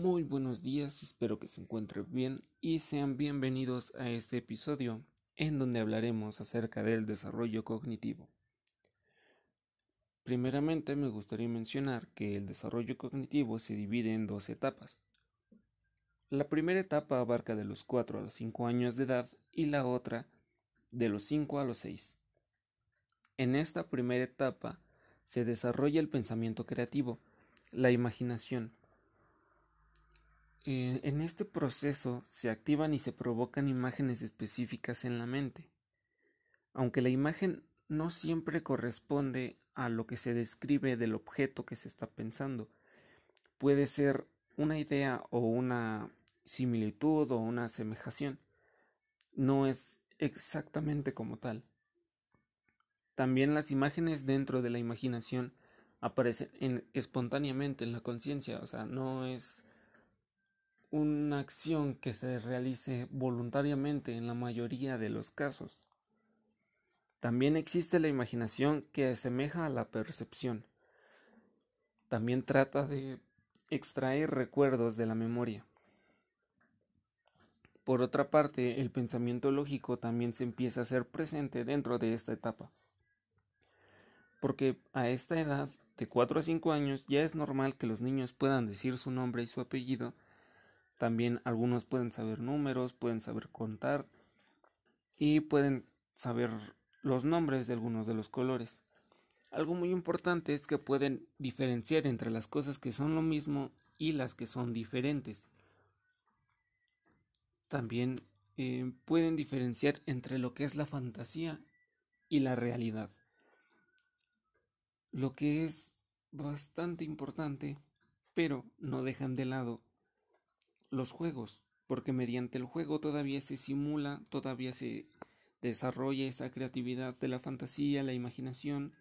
Muy buenos días, espero que se encuentren bien y sean bienvenidos a este episodio en donde hablaremos acerca del desarrollo cognitivo. Primeramente me gustaría mencionar que el desarrollo cognitivo se divide en dos etapas. La primera etapa abarca de los 4 a los 5 años de edad y la otra de los 5 a los 6. En esta primera etapa se desarrolla el pensamiento creativo, la imaginación, eh, en este proceso se activan y se provocan imágenes específicas en la mente. Aunque la imagen no siempre corresponde a lo que se describe del objeto que se está pensando, puede ser una idea o una similitud o una asemejación. No es exactamente como tal. También las imágenes dentro de la imaginación aparecen espontáneamente en la conciencia, o sea, no es una acción que se realice voluntariamente en la mayoría de los casos. También existe la imaginación que asemeja a la percepción. También trata de extraer recuerdos de la memoria. Por otra parte, el pensamiento lógico también se empieza a ser presente dentro de esta etapa. Porque a esta edad, de 4 a 5 años, ya es normal que los niños puedan decir su nombre y su apellido también algunos pueden saber números, pueden saber contar y pueden saber los nombres de algunos de los colores. Algo muy importante es que pueden diferenciar entre las cosas que son lo mismo y las que son diferentes. También eh, pueden diferenciar entre lo que es la fantasía y la realidad. Lo que es bastante importante, pero no dejan de lado los juegos, porque mediante el juego todavía se simula, todavía se desarrolla esa creatividad de la fantasía, la imaginación.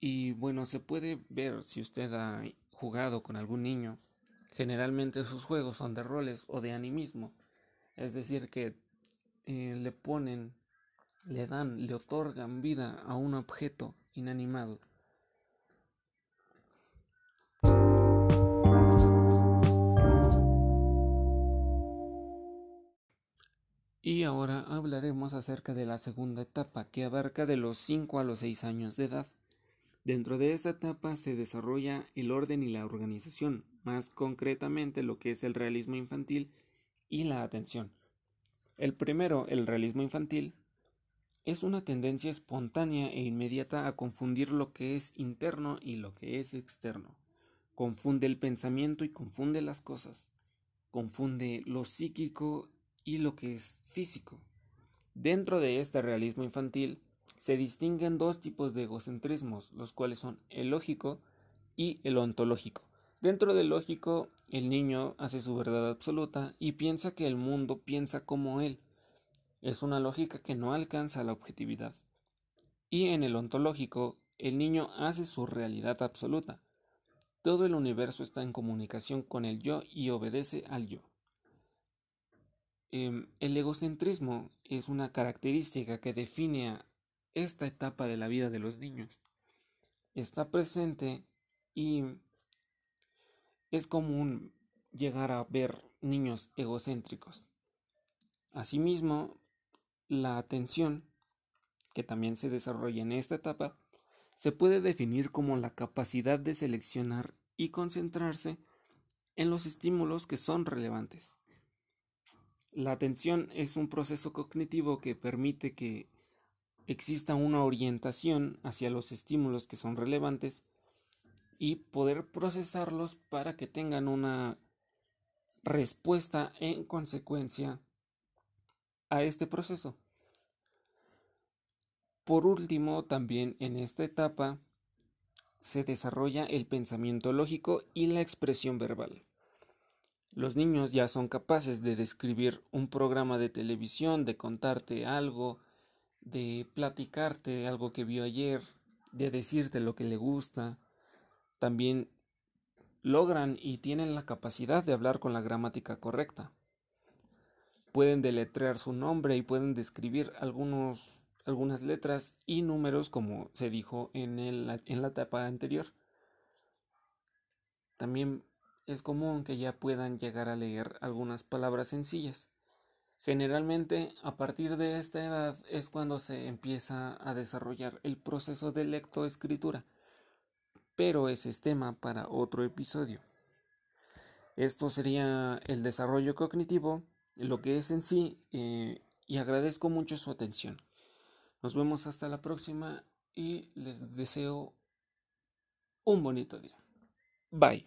Y bueno, se puede ver si usted ha jugado con algún niño. Generalmente sus juegos son de roles o de animismo. Es decir, que eh, le ponen, le dan, le otorgan vida a un objeto inanimado. Y ahora hablaremos acerca de la segunda etapa, que abarca de los 5 a los 6 años de edad. Dentro de esta etapa se desarrolla el orden y la organización, más concretamente lo que es el realismo infantil y la atención. El primero, el realismo infantil, es una tendencia espontánea e inmediata a confundir lo que es interno y lo que es externo. Confunde el pensamiento y confunde las cosas. Confunde lo psíquico y lo que es físico. Dentro de este realismo infantil se distinguen dos tipos de egocentrismos, los cuales son el lógico y el ontológico. Dentro del lógico, el niño hace su verdad absoluta y piensa que el mundo piensa como él. Es una lógica que no alcanza la objetividad. Y en el ontológico, el niño hace su realidad absoluta. Todo el universo está en comunicación con el yo y obedece al yo. Em, el egocentrismo es una característica que define a esta etapa de la vida de los niños. Está presente y es común llegar a ver niños egocéntricos. Asimismo, la atención, que también se desarrolla en esta etapa, se puede definir como la capacidad de seleccionar y concentrarse en los estímulos que son relevantes. La atención es un proceso cognitivo que permite que exista una orientación hacia los estímulos que son relevantes y poder procesarlos para que tengan una respuesta en consecuencia a este proceso. Por último, también en esta etapa se desarrolla el pensamiento lógico y la expresión verbal. Los niños ya son capaces de describir un programa de televisión, de contarte algo, de platicarte algo que vio ayer, de decirte lo que le gusta. También logran y tienen la capacidad de hablar con la gramática correcta. Pueden deletrear su nombre y pueden describir algunos, algunas letras y números como se dijo en, el, en la etapa anterior. También es común que ya puedan llegar a leer algunas palabras sencillas. Generalmente, a partir de esta edad es cuando se empieza a desarrollar el proceso de lectoescritura, pero ese es tema para otro episodio. Esto sería el desarrollo cognitivo, lo que es en sí, eh, y agradezco mucho su atención. Nos vemos hasta la próxima y les deseo un bonito día. Bye.